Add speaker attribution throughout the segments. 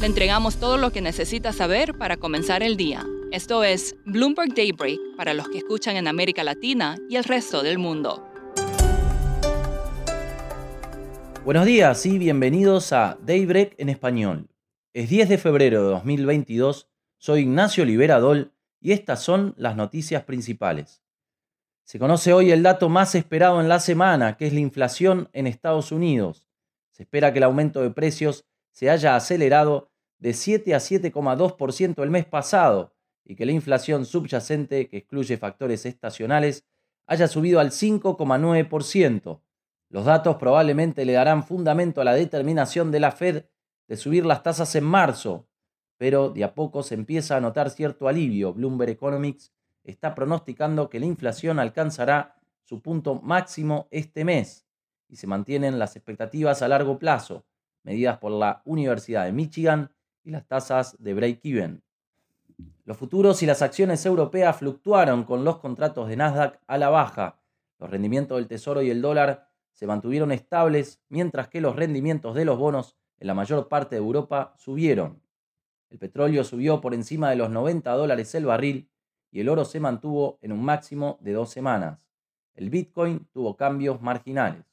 Speaker 1: Le entregamos todo lo que necesita saber para comenzar el día. Esto es Bloomberg Daybreak para los que escuchan en América Latina y el resto del mundo.
Speaker 2: Buenos días y bienvenidos a Daybreak en español. Es 10 de febrero de 2022, soy Ignacio Liberadol y estas son las noticias principales. Se conoce hoy el dato más esperado en la semana, que es la inflación en Estados Unidos. Se espera que el aumento de precios se haya acelerado de 7 a 7,2% el mes pasado y que la inflación subyacente, que excluye factores estacionales, haya subido al 5,9%. Los datos probablemente le darán fundamento a la determinación de la Fed de subir las tasas en marzo, pero de a poco se empieza a notar cierto alivio. Bloomberg Economics está pronosticando que la inflación alcanzará su punto máximo este mes y se mantienen las expectativas a largo plazo, medidas por la Universidad de Michigan las tasas de break-even. Los futuros y las acciones europeas fluctuaron con los contratos de Nasdaq a la baja. Los rendimientos del Tesoro y el dólar se mantuvieron estables, mientras que los rendimientos de los bonos en la mayor parte de Europa subieron. El petróleo subió por encima de los 90 dólares el barril y el oro se mantuvo en un máximo de dos semanas. El Bitcoin tuvo cambios marginales.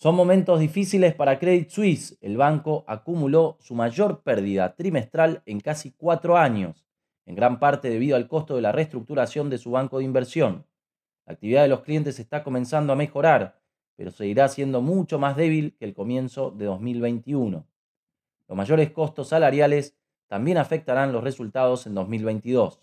Speaker 2: Son momentos difíciles para Credit Suisse. El banco acumuló su mayor pérdida trimestral en casi cuatro años, en gran parte debido al costo de la reestructuración de su banco de inversión. La actividad de los clientes está comenzando a mejorar, pero seguirá siendo mucho más débil que el comienzo de 2021. Los mayores costos salariales también afectarán los resultados en 2022.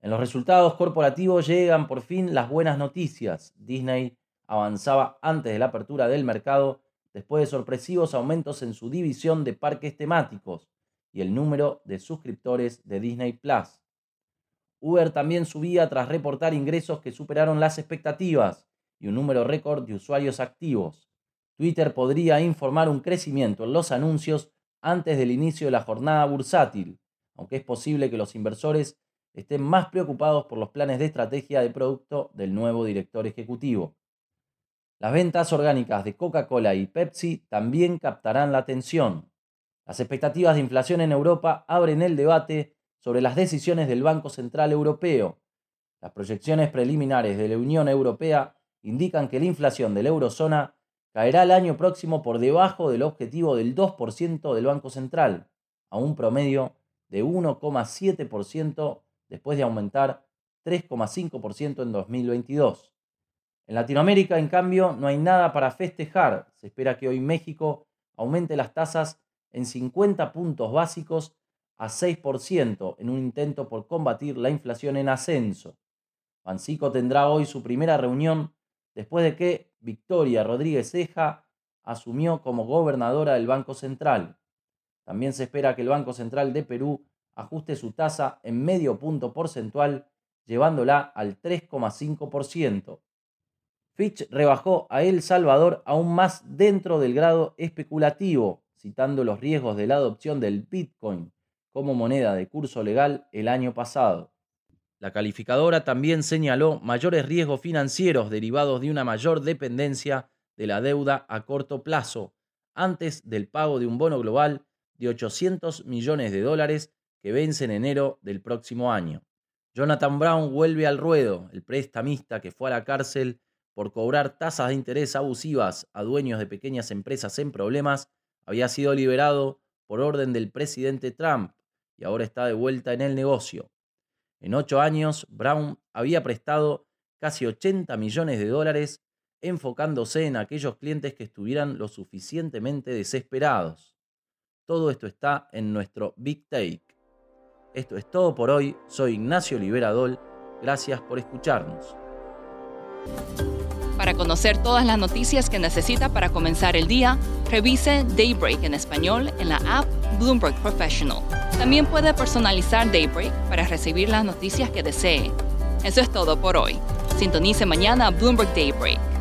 Speaker 2: En los resultados corporativos llegan por fin las buenas noticias. Disney avanzaba antes de la apertura del mercado después de sorpresivos aumentos en su división de parques temáticos y el número de suscriptores de Disney Plus. Uber también subía tras reportar ingresos que superaron las expectativas y un número récord de usuarios activos. Twitter podría informar un crecimiento en los anuncios antes del inicio de la jornada bursátil, aunque es posible que los inversores estén más preocupados por los planes de estrategia de producto del nuevo director ejecutivo. Las ventas orgánicas de Coca-Cola y Pepsi también captarán la atención. Las expectativas de inflación en Europa abren el debate sobre las decisiones del Banco Central Europeo. Las proyecciones preliminares de la Unión Europea indican que la inflación de la eurozona caerá el año próximo por debajo del objetivo del 2% del Banco Central, a un promedio de 1,7% después de aumentar 3,5% en 2022. En Latinoamérica, en cambio, no hay nada para festejar. Se espera que hoy México aumente las tasas en 50 puntos básicos a 6% en un intento por combatir la inflación en ascenso. Pancico tendrá hoy su primera reunión después de que Victoria Rodríguez Ceja asumió como gobernadora del Banco Central. También se espera que el Banco Central de Perú ajuste su tasa en medio punto porcentual, llevándola al 3,5%. Fitch rebajó a El Salvador aún más dentro del grado especulativo, citando los riesgos de la adopción del Bitcoin como moneda de curso legal el año pasado. La calificadora también señaló mayores riesgos financieros derivados de una mayor dependencia de la deuda a corto plazo, antes del pago de un bono global de 800 millones de dólares que vence en enero del próximo año. Jonathan Brown vuelve al ruedo, el prestamista que fue a la cárcel por cobrar tasas de interés abusivas a dueños de pequeñas empresas en problemas, había sido liberado por orden del presidente Trump y ahora está de vuelta en el negocio. En ocho años, Brown había prestado casi 80 millones de dólares enfocándose en aquellos clientes que estuvieran lo suficientemente desesperados. Todo esto está en nuestro Big Take. Esto es todo por hoy. Soy Ignacio Liberadol. Gracias por escucharnos.
Speaker 1: Para conocer todas las noticias que necesita para comenzar el día, revise Daybreak en español en la app Bloomberg Professional. También puede personalizar Daybreak para recibir las noticias que desee. Eso es todo por hoy. Sintonice mañana Bloomberg Daybreak